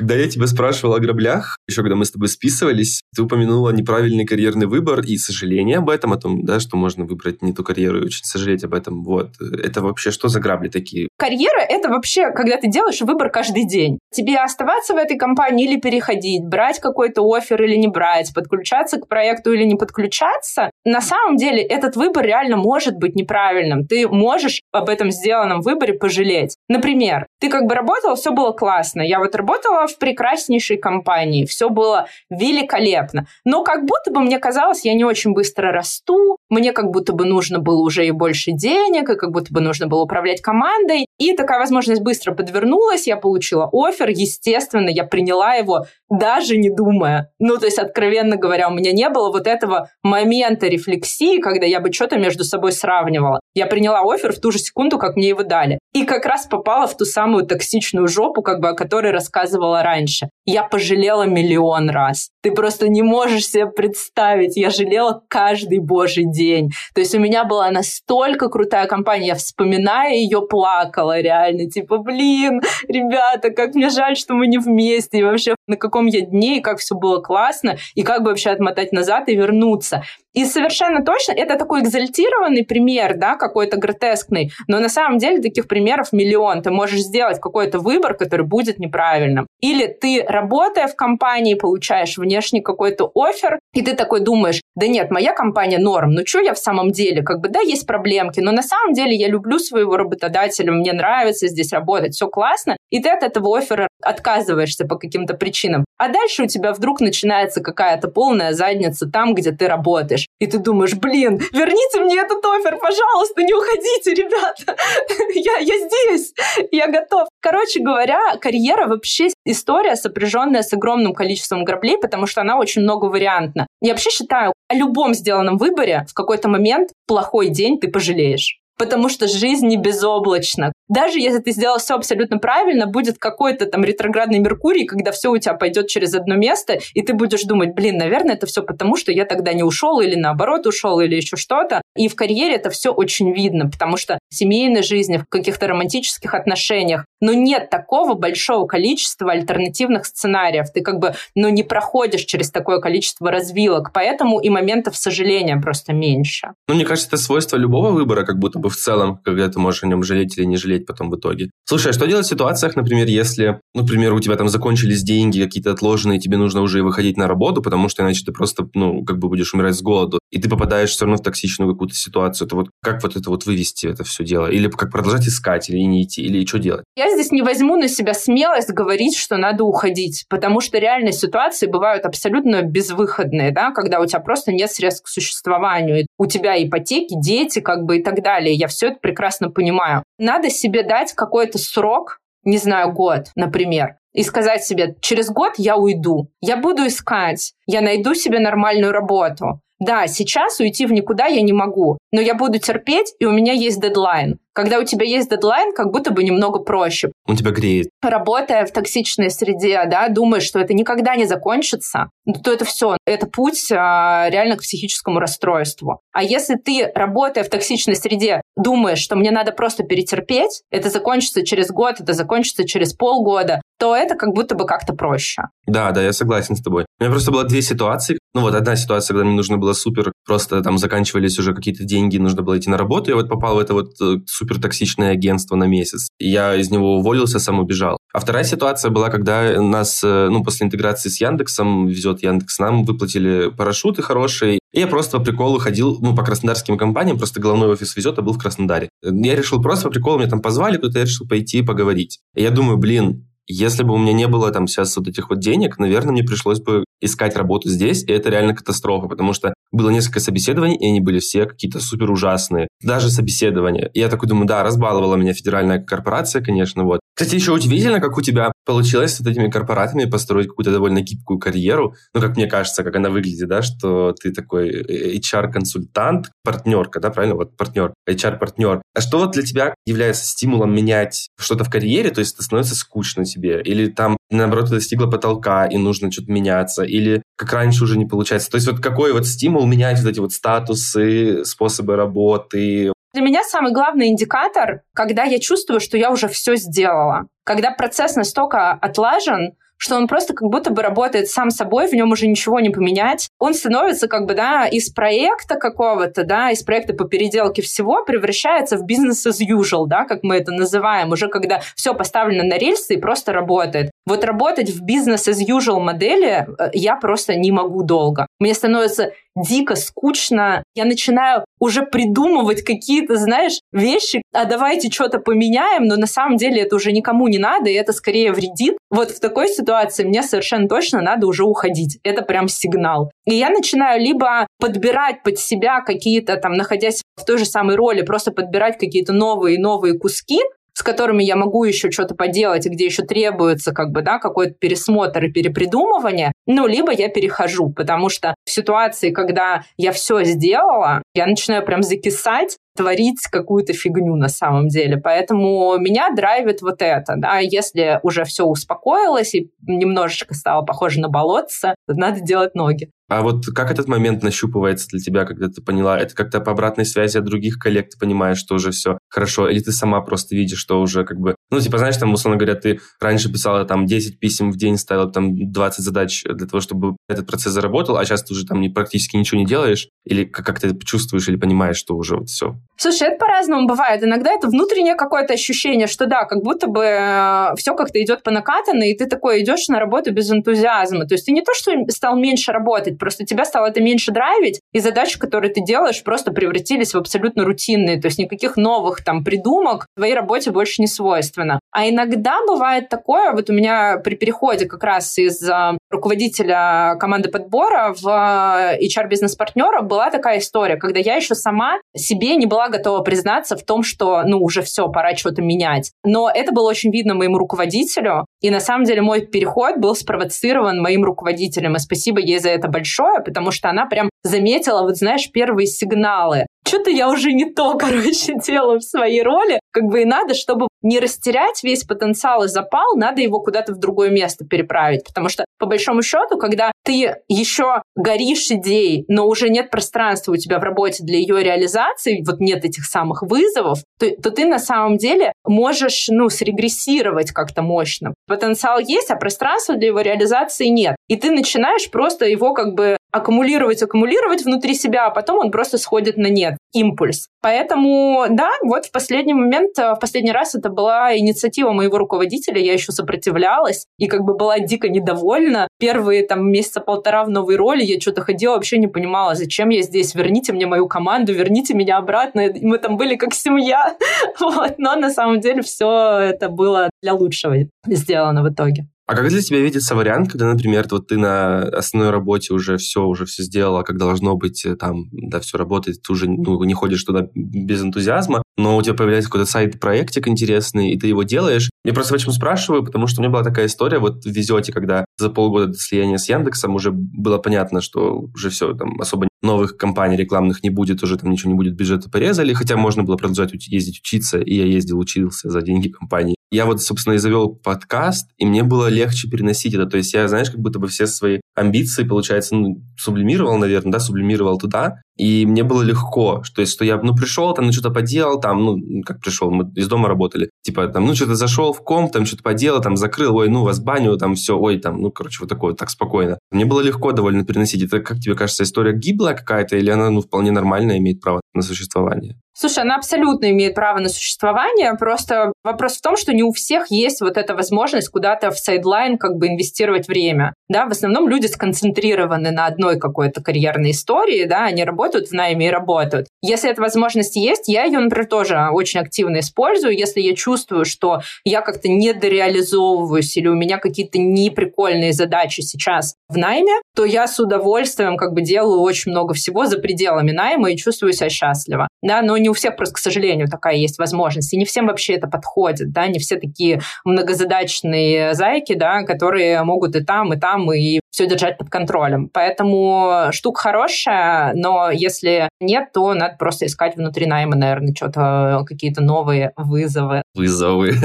Когда я тебя спрашивал о граблях, еще когда мы с тобой списывались, ты упомянула неправильный карьерный выбор и сожаление об этом, о том, да, что можно выбрать не ту карьеру и очень сожалеть об этом. Вот. Это вообще что за грабли такие? Карьера — это вообще, когда ты делаешь выбор каждый день. Тебе оставаться в этой компании или переходить, брать какой-то офер или не брать, подключаться к проекту или не подключаться. На самом деле этот выбор реально может быть неправильным. Ты можешь об этом сделанном выборе пожалеть. Например, ты как бы работала, все было классно. Я вот работала в прекраснейшей компании, все было великолепно. Но как будто бы мне казалось, я не очень быстро расту, мне как будто бы нужно было уже и больше денег, и как будто бы нужно было управлять командой. И такая возможность быстро подвернулась, я получила офер, естественно, я приняла его, даже не думая. Ну, то есть, откровенно говоря, у меня не было вот этого момента рефлексии, когда я бы что-то между собой сравнивала. Я приняла офер в ту же секунду, как мне его дали. И как раз попала в ту самую токсичную жопу, как бы, о которой рассказывала раньше. Я пожалела миллион раз. Ты просто не можешь себе представить. Я жалела каждый божий день. То есть у меня была настолько крутая компания. Я, вспоминая ее, плакала реально. Типа, блин, ребята, как мне жаль, что мы не вместе. И вообще, на каком я дне, и как все было классно, и как бы вообще отмотать назад и вернуться. И совершенно точно это такой экзальтированный пример, да, какой-то гротескный, но на самом деле таких примеров миллион. Ты можешь сделать какой-то выбор, который будет неправильным. Или ты, работая в компании, получаешь внешний какой-то офер, и ты такой думаешь, да нет, моя компания норм, ну что я в самом деле, как бы, да, есть проблемки, но на самом деле я люблю своего работодателя, мне нравится здесь работать, все классно, и ты от этого оффера отказываешься по каким-то причинам. А дальше у тебя вдруг начинается какая-то полная задница там, где ты работаешь. И ты думаешь, блин, верните мне этот офер, пожалуйста, не уходите, ребята. [laughs] я, я здесь, я готов. Короче говоря, карьера вообще история, сопряженная с огромным количеством граблей, потому что она очень многовариантна. Я вообще считаю, о любом сделанном выборе в какой-то момент плохой день ты пожалеешь потому что жизнь не безоблачна. Даже если ты сделал все абсолютно правильно, будет какой-то там ретроградный Меркурий, когда все у тебя пойдет через одно место, и ты будешь думать, блин, наверное, это все потому, что я тогда не ушел или наоборот ушел или еще что-то. И в карьере это все очень видно, потому что в семейной жизни, в каких-то романтических отношениях, но нет такого большого количества альтернативных сценариев. Ты как бы, ну, не проходишь через такое количество развилок, поэтому и моментов сожаления просто меньше. Ну, мне кажется, это свойство любого выбора, как будто бы в целом, когда ты можешь о нем жалеть или не жалеть потом в итоге. Слушай, а что делать в ситуациях, например, если, ну, например, у тебя там закончились деньги какие-то отложенные, тебе нужно уже выходить на работу, потому что иначе ты просто, ну, как бы будешь умирать с голоду, и ты попадаешь все равно в токсичную какую-то ситуацию. Это вот как вот это вот вывести это все дело? Или как продолжать искать, или не идти, или что делать? Я здесь не возьму на себя смелость говорить, что надо уходить, потому что реальные ситуации бывают абсолютно безвыходные, да, когда у тебя просто нет средств к существованию, у тебя ипотеки, дети, как бы и так далее я все это прекрасно понимаю. Надо себе дать какой-то срок, не знаю, год, например, и сказать себе, через год я уйду, я буду искать, я найду себе нормальную работу. Да, сейчас уйти в никуда я не могу, но я буду терпеть, и у меня есть дедлайн. Когда у тебя есть дедлайн, как будто бы немного проще. Он тебя греет. Работая в токсичной среде, да, думаешь, что это никогда не закончится, то это все, это путь а, реально к психическому расстройству. А если ты, работая в токсичной среде, думаешь, что мне надо просто перетерпеть, это закончится через год, это закончится через полгода, то это как будто бы как-то проще. Да, да, я согласен с тобой. У меня просто было две ситуации. Ну вот одна ситуация, когда мне нужно было супер, просто там заканчивались уже какие-то деньги, нужно было идти на работу. Я вот попал в это вот э, супер токсичное агентство на месяц. Я из него уволился, сам убежал. А вторая ситуация была, когда нас, э, ну, после интеграции с Яндексом, везет Яндекс, нам выплатили парашюты хорошие. И я просто по приколу ходил, ну, по краснодарским компаниям, просто головной офис везет, а был в Краснодаре. Я решил просто по приколу, меня там позвали, куда-то я решил пойти поговорить. И я думаю, блин, если бы у меня не было там сейчас вот этих вот денег, наверное, мне пришлось бы искать работу здесь, и это реально катастрофа, потому что было несколько собеседований, и они были все какие-то супер ужасные. Даже собеседования. И я такой думаю, да, разбаловала меня федеральная корпорация, конечно, вот. Кстати, еще удивительно, как у тебя получилось с этими корпоратами построить какую-то довольно гибкую карьеру. Ну, как мне кажется, как она выглядит, да, что ты такой э, HR-консультант, партнерка, да, правильно? Вот партнер, HR-партнер. А что вот для тебя является стимулом менять что-то в карьере? То есть это становится скучно тебе? Или там, наоборот, ты достигла потолка, и нужно что-то меняться? Или как раньше уже не получается? То есть вот какой вот стимул менять вот эти вот статусы, способы работы, для меня самый главный индикатор, когда я чувствую, что я уже все сделала. Когда процесс настолько отлажен, что он просто как будто бы работает сам собой, в нем уже ничего не поменять. Он становится как бы, да, из проекта какого-то, да, из проекта по переделке всего превращается в бизнес as usual, да, как мы это называем, уже когда все поставлено на рельсы и просто работает. Вот работать в бизнес as usual модели э, я просто не могу долго. Мне становится дико скучно. Я начинаю уже придумывать какие-то, знаешь, вещи, а давайте что-то поменяем, но на самом деле это уже никому не надо, и это скорее вредит. Вот в такой ситуации мне совершенно точно надо уже уходить. Это прям сигнал. И я начинаю либо подбирать под себя какие-то, там, находясь в той же самой роли, просто подбирать какие-то новые и новые куски, с которыми я могу еще что-то поделать, и где еще требуется как бы, да, какой-то пересмотр и перепридумывание, ну, либо я перехожу, потому что в ситуации, когда я все сделала, я начинаю прям закисать, творить какую-то фигню на самом деле. Поэтому меня драйвит вот это, да, если уже все успокоилось и немножечко стало похоже на болотце, надо делать ноги. А вот как этот момент нащупывается для тебя, когда ты поняла, это как-то по обратной связи от других коллег ты понимаешь, что уже все хорошо, или ты сама просто видишь, что уже как бы, ну, типа, знаешь, там, условно говоря, ты раньше писала там 10 писем в день, ставила там 20 задач для того, чтобы этот процесс заработал, а сейчас ты уже там не, практически ничего не делаешь, или как, как ты чувствуешь или понимаешь, что уже вот все? Слушай, это по-разному бывает. Иногда это внутреннее какое-то ощущение, что да, как будто бы э, все как-то идет по накатанной, и ты такой идешь на работу без энтузиазма. То есть ты не то, что стал меньше работать, просто тебя стало это меньше драйвить, и задачи, которые ты делаешь, просто превратились в абсолютно рутинные. То есть никаких новых там придумок твоей работе больше не свойственно. А иногда бывает такое, вот у меня при переходе как раз из э, руководителя команды подбора в э, HR-бизнес-партнера была такая история, когда я еще сама себе не была готова признаться в том, что, ну, уже все, пора что-то менять. Но это было очень видно моему руководителю, и на самом деле мой переход был спровоцирован моим руководителем, и спасибо ей за это большое, потому что она прям заметила, вот знаешь, первые сигналы что-то я уже не то, [laughs] короче, делаю в своей роли. Как бы и надо, чтобы не растерять весь потенциал и запал, надо его куда-то в другое место переправить. Потому что, по большому счету, когда ты еще горишь идеей, но уже нет пространства у тебя в работе для ее реализации, вот нет этих самых вызовов, то, то ты на самом деле можешь, ну, срегрессировать как-то мощно. Потенциал есть, а пространства для его реализации нет. И ты начинаешь просто его как бы аккумулировать, аккумулировать внутри себя, а потом он просто сходит на нет, импульс. Поэтому, да, вот в последний момент, э, в последний раз это была инициатива моего руководителя, я еще сопротивлялась и как бы была дико недовольна. Первые там месяца полтора в новой роли я что-то ходила, вообще не понимала, зачем я здесь, верните мне мою команду, верните меня обратно, и мы там были как семья. [laughs] Вот. Но на самом деле все это было для лучшего сделано в итоге. А как для тебя видится вариант, когда, например, вот ты на основной работе уже все, уже все сделала, как должно быть, э, там, да, все работает, ты уже ну, не ходишь туда без энтузиазма, но у тебя появляется какой-то сайт-проектик интересный, и ты его делаешь. Я просто почему спрашиваю, потому что у меня была такая история, вот в Везете, когда за полгода до слияния с Яндексом уже было понятно, что уже все, там особо новых компаний рекламных не будет, уже там ничего не будет, бюджета порезали, хотя можно было продолжать ездить учиться, и я ездил, учился за деньги компании. Я вот, собственно, и завел подкаст, и мне было легче переносить это. То есть я, знаешь, как будто бы все свои амбиции, получается, ну, сублимировал, наверное, да, сублимировал туда, и мне было легко, то есть, что я, ну, пришел, там, ну, что-то поделал, там, ну, как пришел, мы из дома работали, типа, там, ну, что-то зашел в ком, там, что-то поделал, там, закрыл, ой, ну, вас баню, там, все, ой, там, ну, короче, вот такое, так спокойно. Мне было легко довольно переносить. Это, как тебе кажется, история гиблая какая-то, или она, ну, вполне нормально имеет право на существование? Слушай, она абсолютно имеет право на существование, просто вопрос в том, что не у всех есть вот эта возможность куда-то в сайдлайн как бы инвестировать время. Да, в основном люди сконцентрированы на одной какой-то карьерной истории, да, они работают в найме и работают. Если эта возможность есть, я ее, например, тоже очень активно использую, если я чувствую, что я как-то недореализовываюсь или у меня какие-то неприкольные задачи сейчас в найме, то я с удовольствием как бы делаю очень много всего за пределами найма и чувствую себя счастливо. Да, но не у всех просто, к сожалению, такая есть возможность. И не всем вообще это подходит, да, не все такие многозадачные зайки, да, которые могут и там, и там, и все держать под контролем. Поэтому штука хорошая, но если нет, то надо просто искать внутри найма, наверное, что-то, какие-то новые вызовы. Вызовы. [laughs]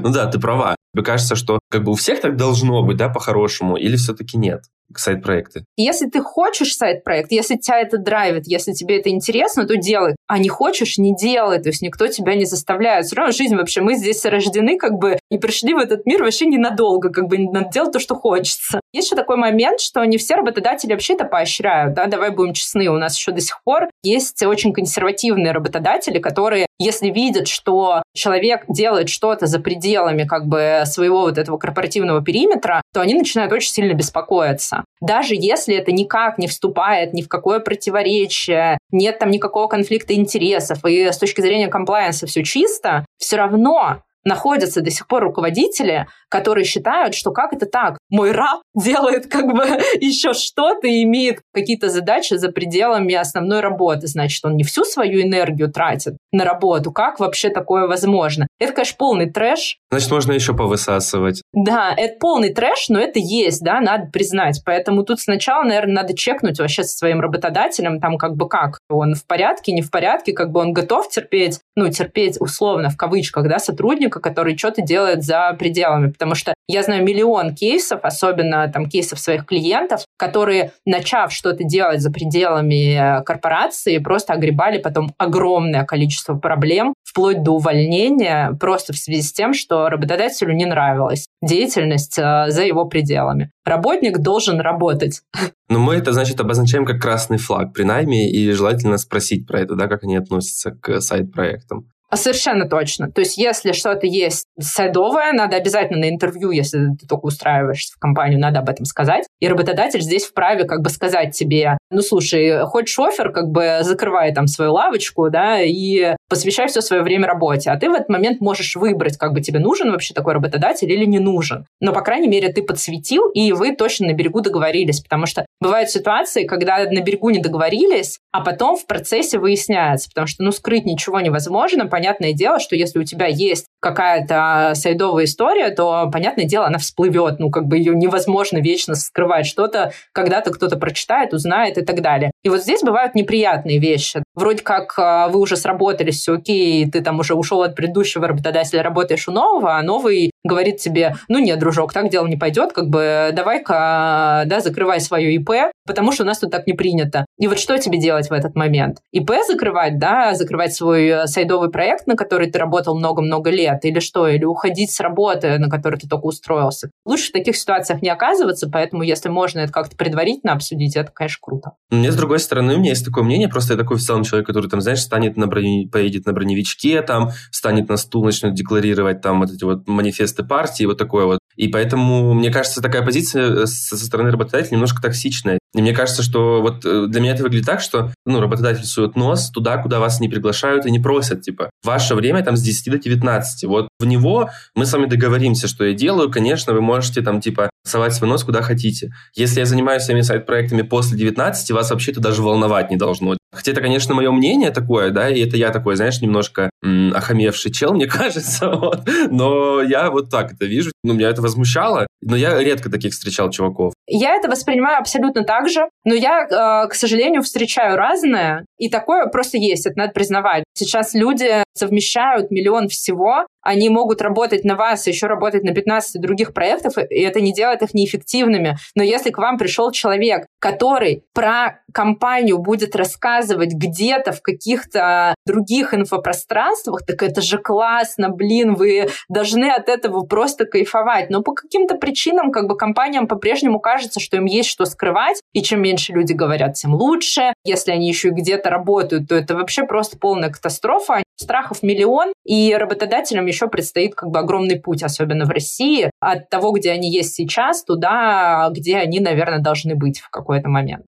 Ну да, ты права. Мне кажется, что как бы у всех так должно быть, да, по-хорошему, или все-таки нет? Сайт-проекты. Если ты хочешь сайт-проект, если тебя это драйвит, если тебе это интересно, то делай. А не хочешь, не делай. То есть никто тебя не заставляет. Все равно жизнь вообще, мы здесь рождены как бы и пришли в этот мир вообще ненадолго, как бы надо делать то, что хочется. Есть еще такой момент, что не все работодатели вообще это поощряют. Да? Давай будем честны, у нас еще до сих пор есть очень консервативные работодатели, которые, если видят, что человек делает что-то за пределами как бы своего вот этого корпоративного периметра, то они начинают очень сильно беспокоиться. Даже если это никак не вступает ни в какое противоречие, нет там никакого конфликта интересов, и с точки зрения комплайенса все чисто, все равно находятся до сих пор руководители, которые считают, что как это так? Мой раб [laughs] делает как бы [laughs] еще что-то и имеет какие-то задачи за пределами основной работы. Значит, он не всю свою энергию тратит на работу. Как вообще такое возможно? Это, конечно, полный трэш. Значит, можно еще повысасывать. Да, это полный трэш, но это есть, да, надо признать. Поэтому тут сначала, наверное, надо чекнуть вообще со своим работодателем, там как бы как. Он в порядке, не в порядке, как бы он готов терпеть, ну, терпеть условно в кавычках, да, сотрудника, сотрудника, который что-то делает за пределами. Потому что я знаю миллион кейсов, особенно там кейсов своих клиентов, которые, начав что-то делать за пределами корпорации, просто огребали потом огромное количество проблем, вплоть до увольнения, просто в связи с тем, что работодателю не нравилась деятельность э, за его пределами. Работник должен работать. Но мы это, значит, обозначаем как красный флаг при найме, и желательно спросить про это, да, как они относятся к сайт-проектам. Совершенно точно. То есть, если что-то есть сайдовое, надо обязательно на интервью, если ты только устраиваешься в компанию, надо об этом сказать. И работодатель здесь вправе как бы сказать тебе, ну, слушай, хоть шофер, как бы закрывай там свою лавочку, да, и посвящай все свое время работе. А ты в этот момент можешь выбрать, как бы тебе нужен вообще такой работодатель или не нужен. Но, по крайней мере, ты подсветил, и вы точно на берегу договорились. Потому что бывают ситуации, когда на берегу не договорились, а потом в процессе выясняется. Потому что, ну, скрыть ничего невозможно, понятное дело, что если у тебя есть какая-то сайдовая история, то, понятное дело, она всплывет. Ну, как бы ее невозможно вечно скрывать. Что-то когда-то кто-то прочитает, узнает и так далее. И вот здесь бывают неприятные вещи. Вроде как а, вы уже сработались, все окей, ты там уже ушел от предыдущего работодателя, работаешь у нового, а новый говорит тебе, ну нет, дружок, так дело не пойдет, как бы давай-ка, да, закрывай свое ИП, потому что у нас тут так не принято. И вот что тебе делать в этот момент? ИП закрывать, да, закрывать свой э, сайдовый проект, на который ты работал много-много лет, или что? Или уходить с работы, на которой ты только устроился. Лучше в таких ситуациях не оказываться, поэтому если можно это как-то предварительно обсудить, это, конечно, круто. Мне, с другой стороны, у меня есть такое мнение, просто я такой в целом человек, который, там, знаешь, станет на броне, поедет на броневичке, там, встанет на стул, начнет декларировать там вот эти вот манифесты партии, вот такое вот. И поэтому, мне кажется, такая позиция со стороны работодателя немножко токсичная. И мне кажется, что вот э, для меня это выглядит так, что ну, работодатель сует нос туда, куда вас не приглашают и не просят. Типа, ваше время там с 10 до 19. Вот в него мы с вами договоримся, что я делаю. Конечно, вы можете там типа совать свой нос куда хотите. Если я занимаюсь своими сайт-проектами после 19, вас вообще-то даже волновать не должно. Хотя это, конечно, мое мнение такое, да, и это я такой, знаешь, немножко м, охамевший чел, мне [laughs] кажется, вот. но я вот так это вижу, ну, меня это возмущало, но я редко таких встречал чуваков. Я это воспринимаю абсолютно так же, но я, э, к сожалению, встречаю разное, и такое просто есть, это надо признавать. Сейчас люди совмещают миллион всего, они могут работать на вас, еще работать на 15 других проектов, и это не делает их неэффективными. Но если к вам пришел человек, который про компанию будет рассказывать где-то в каких-то других инфопространствах, так это же классно, блин, вы должны от этого просто кайфовать. Но по каким-то причинам как бы компаниям по-прежнему кажется, что им есть что скрывать, и чем меньше люди говорят, тем лучше. Если они еще где-то работают, то это вообще просто полная катастрофа. Страхов миллион, и работодателям еще предстоит как бы огромный путь, особенно в России, от того, где они есть сейчас, туда, где они, наверное, должны быть в какой-то момент.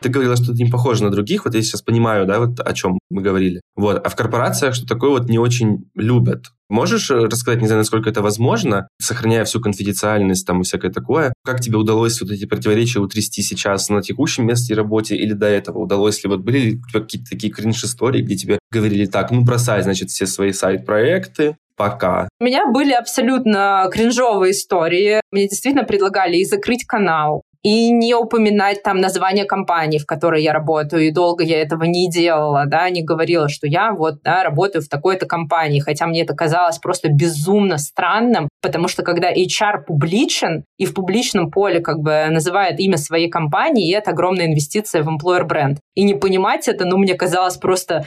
Ты говорила, что это не похоже на других, вот я сейчас понимаю, да, вот о чем мы говорили. Вот, а в корпорациях что такое вот не очень любят. Можешь рассказать, не знаю, насколько это возможно, сохраняя всю конфиденциальность там и всякое такое, как тебе удалось вот эти противоречия утрясти сейчас на текущем месте работе или до этого? Удалось ли, вот были ли какие-то такие кринж-истории, где тебе говорили так, ну бросай, значит, все свои сайт-проекты, пока. У меня были абсолютно кринжовые истории. Мне действительно предлагали и закрыть канал, и не упоминать там название компании, в которой я работаю, и долго я этого не делала, да, не говорила, что я вот, да, работаю в такой-то компании, хотя мне это казалось просто безумно странным, потому что когда HR публичен и в публичном поле как бы называет имя своей компании, это огромная инвестиция в employer бренд. И не понимать это, ну, мне казалось просто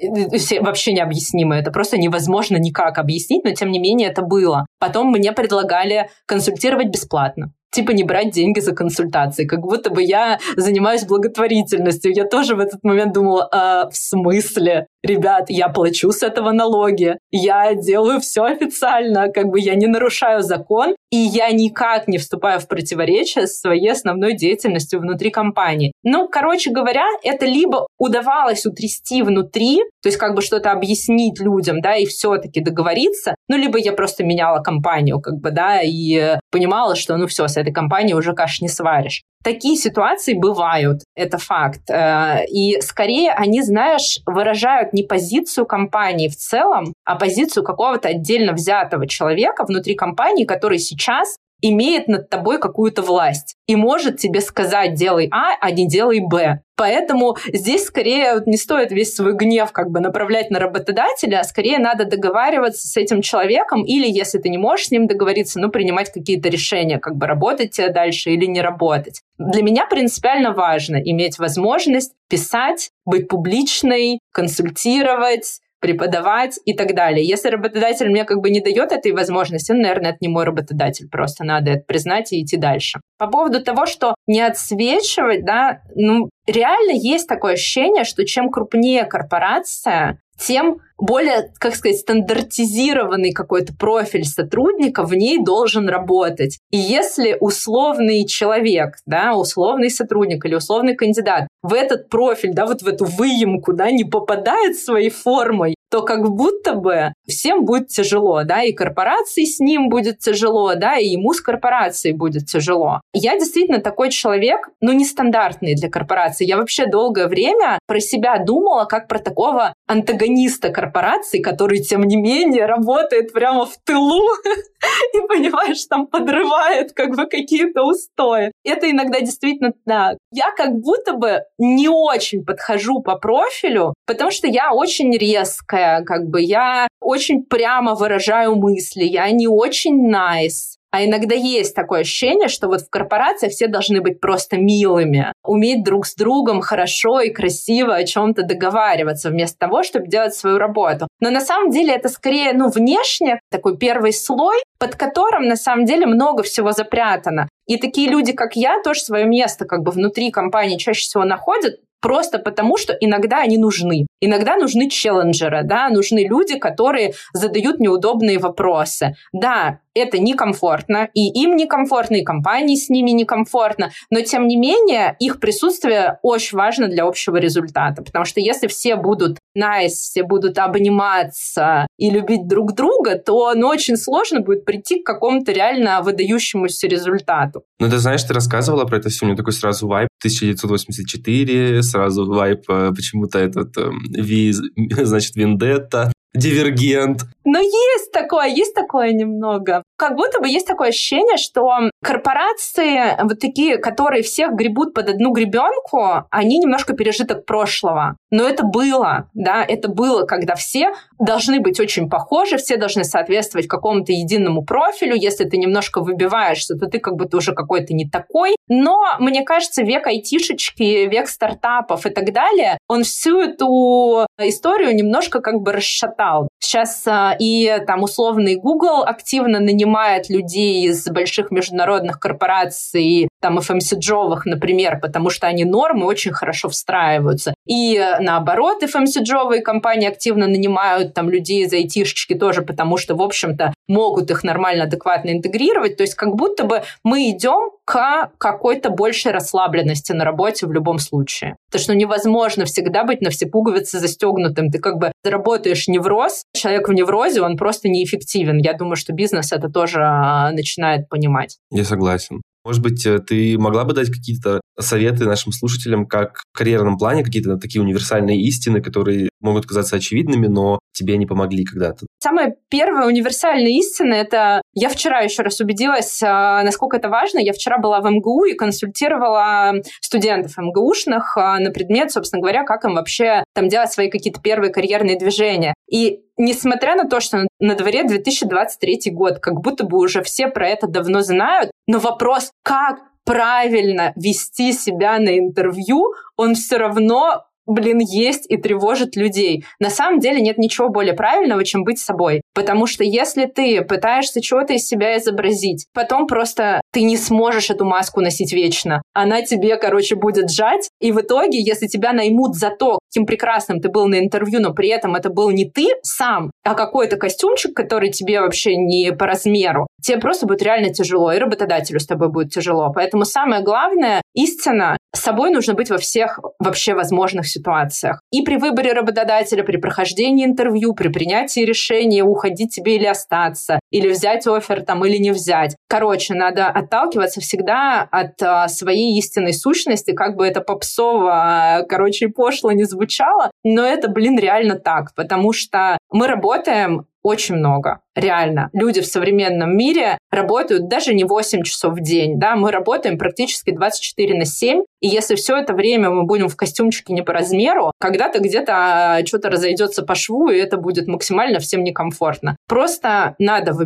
э, вообще необъяснимо. Это просто невозможно никак объяснить, но тем не менее это было. Потом мне предлагали консультировать бесплатно типа не брать деньги за консультации, как будто бы я занимаюсь благотворительностью. Я тоже в этот момент думала, а, в смысле? Ребят, я плачу с этого налоги, я делаю все официально, как бы я не нарушаю закон, и я никак не вступаю в противоречие с своей основной деятельностью внутри компании. Ну, короче говоря, это либо удавалось утрясти внутри, то есть как бы что-то объяснить людям, да, и все-таки договориться, ну, либо я просто меняла компанию, как бы, да, и понимала, что, ну, все, с этой компанией уже каш не сваришь. Такие ситуации бывают, это факт. Э, и скорее они, знаешь, выражают не позицию компании в целом, а позицию какого-то отдельно взятого человека внутри компании, который сейчас имеет над тобой какую-то власть и может тебе сказать «делай А, а не делай Б». Поэтому здесь скорее не стоит весь свой гнев как бы направлять на работодателя, а скорее надо договариваться с этим человеком или, если ты не можешь с ним договориться, ну, принимать какие-то решения, как бы работать тебе дальше или не работать. Для меня принципиально важно иметь возможность писать, быть публичной, консультировать, преподавать и так далее. Если работодатель мне как бы не дает этой возможности, ну, наверное, это не мой работодатель, просто надо это признать и идти дальше. По поводу того, что не отсвечивать, да, ну, реально есть такое ощущение, что чем крупнее корпорация, тем более, как сказать, стандартизированный какой-то профиль сотрудника в ней должен работать. И если условный человек, да, условный сотрудник или условный кандидат в этот профиль, да, вот в эту выемку, да, не попадает своей формой, то как будто бы всем будет тяжело, да, и корпорации с ним будет тяжело, да, и ему с корпорацией будет тяжело. Я действительно такой человек, ну, нестандартный для корпорации. Я вообще долгое время про себя думала как про такого антагониста корпорации, который, тем не менее, работает прямо в тылу [laughs] [laughs] и, понимаешь, там подрывает как бы какие-то устои. Это иногда действительно так. Я как будто бы не очень подхожу по профилю, потому что я очень резкая, как бы я очень прямо выражаю мысли, я не очень nice. А иногда есть такое ощущение, что вот в корпорациях все должны быть просто милыми, уметь друг с другом хорошо и красиво о чем-то договариваться, вместо того, чтобы делать свою работу. Но на самом деле это скорее, ну, внешне такой первый слой, под которым на самом деле много всего запрятано. И такие люди, как я, тоже свое место как бы внутри компании чаще всего находят, просто потому, что иногда они нужны. Иногда нужны челленджеры, да, нужны люди, которые задают неудобные вопросы. Да, это некомфортно, и им некомфортно, и компании с ними некомфортно, но тем не менее их присутствие очень важно для общего результата, потому что если все будут nice, все будут обниматься и любить друг друга, то ну, очень сложно будет прийти к какому-то реально выдающемуся результату. Ну, ты знаешь, ты рассказывала про это все, у меня такой сразу вайп 1984, сразу вайп э, почему-то этот э, Ви, [laughs] значит, Вендетта, Дивергент. Но есть такое, есть такое немного. Как будто бы есть такое ощущение, что корпорации, вот такие, которые всех гребут под одну гребенку, они немножко пережиток прошлого. Но это было, да, это было, когда все должны быть очень похожи, все должны соответствовать какому-то единому профилю. Если ты немножко выбиваешься, то ты как будто уже какой-то не такой. Но, мне кажется, век айтишечки, век стартапов и так далее, он всю эту историю немножко как бы расшатал. Сейчас а, и там условный Google активно нанимает людей из больших международных корпораций, там FMCG-овых, например, потому что они нормы очень хорошо встраиваются. И наоборот, FMCG-овые компании активно нанимают там людей из айтишечки тоже, потому что, в общем-то, могут их нормально, адекватно интегрировать. То есть как будто бы мы идем к какой-то большей расслабленности на работе в любом случае. Потому что невозможно всегда быть на все пуговицы застегнутым. Ты как бы работаешь невроз, человек в неврозе, он просто неэффективен. Я думаю, что бизнес это тоже а, начинает понимать. Я согласен. Может быть, э, ты могла бы дать какие-то советы нашим слушателям, как в карьерном плане, какие-то такие универсальные истины, которые могут казаться очевидными, но тебе не помогли когда-то? Самая первая универсальная истина — это... Я вчера еще раз убедилась, а, насколько это важно. Я вчера была в МГУ и консультировала студентов МГУшных а, на предмет, собственно говоря, как им вообще там делать свои какие-то первые карьерные движения. И несмотря на то, что на дворе 2023 год, как будто бы уже все про это давно знают, но вопрос, как правильно вести себя на интервью, он все равно блин, есть и тревожит людей. На самом деле нет ничего более правильного, чем быть собой. Потому что если ты пытаешься чего-то из себя изобразить, потом просто ты не сможешь эту маску носить вечно. Она тебе, короче, будет сжать. И в итоге, если тебя наймут за то, каким прекрасным ты был на интервью, но при этом это был не ты сам, а какой-то костюмчик, который тебе вообще не по размеру, тебе просто будет реально тяжело, и работодателю с тобой будет тяжело. Поэтому самое главное, истина, с собой нужно быть во всех вообще возможных ситуациях. И при выборе работодателя, при прохождении интервью, при принятии решения, уходить тебе или остаться, или взять офер там, или не взять. Короче, надо отталкиваться всегда от а, своей истинной сущности, как бы это попсово, короче, пошло не звучало, но это, блин, реально так, потому что мы работаем очень много. Реально. Люди в современном мире работают даже не 8 часов в день. Да? Мы работаем практически 24 на 7. И если все это время мы будем в костюмчике не по размеру, когда-то где-то а, что-то разойдется по шву, и это будет максимально всем некомфортно. Просто надо выбирать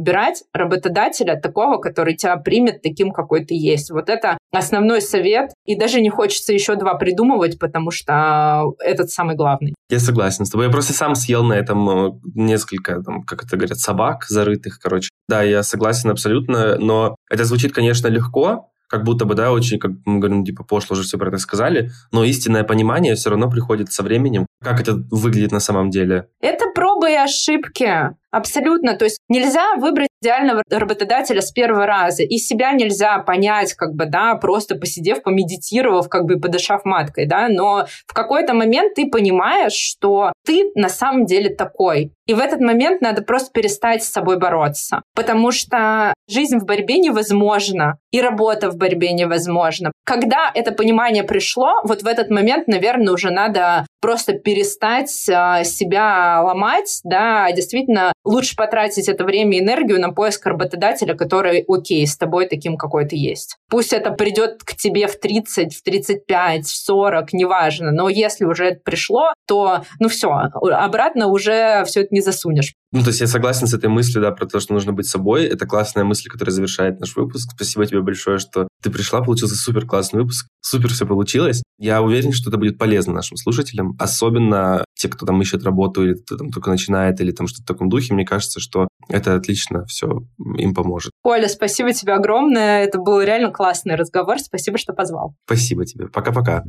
работодателя такого, который тебя примет таким, какой ты есть. Вот это основной совет. И даже не хочется еще два придумывать, потому что этот самый главный. Я согласен с тобой. Я просто сам съел на этом э, несколько, там, как это говорят, собак зарытых, короче. Да, я согласен абсолютно, но это звучит, конечно, легко, как будто бы, да, очень, как мы говорим, типа, пошло уже все про это сказали, но истинное понимание все равно приходит со временем. Как это выглядит на самом деле? Это пробы и ошибки. Абсолютно. То есть нельзя выбрать идеального работодателя с первого раза. И себя нельзя понять, как бы, да, просто посидев, помедитировав, как бы подышав маткой, да. Но в какой-то момент ты понимаешь, что ты на самом деле такой. И в этот момент надо просто перестать с собой бороться. Потому что жизнь в борьбе невозможна, и работа в борьбе невозможна. Когда это понимание пришло, вот в этот момент, наверное, уже надо просто перестать а, себя ломать, да, действительно лучше потратить это время и энергию на поиск работодателя, который окей с тобой таким, какой ты есть. Пусть это придет к тебе в 30, в 35, в 40, неважно, но если уже это пришло, то, ну все, обратно уже все это не засунешь. Ну, то есть я согласен с этой мыслью, да, про то, что нужно быть собой. Это классная мысль, которая завершает наш выпуск. Спасибо тебе большое, что ты пришла, получился супер классный выпуск. Супер все получилось. Я уверен, что это будет полезно нашим слушателям, особенно те, кто там ищет работу или кто там только начинает, или там что-то в таком духе. Мне кажется, что это отлично все им поможет. Оля, спасибо тебе огромное. Это был реально классный разговор. Спасибо, что позвал. Спасибо тебе. Пока-пока.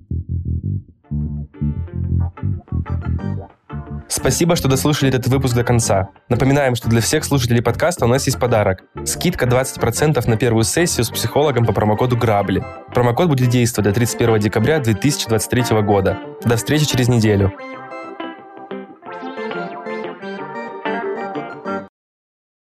Спасибо, что дослушали этот выпуск до конца. Напоминаем, что для всех слушателей подкаста у нас есть подарок. Скидка 20% на первую сессию с психологом по промокоду «Грабли». Промокод будет действовать до 31 декабря 2023 года. До встречи через неделю.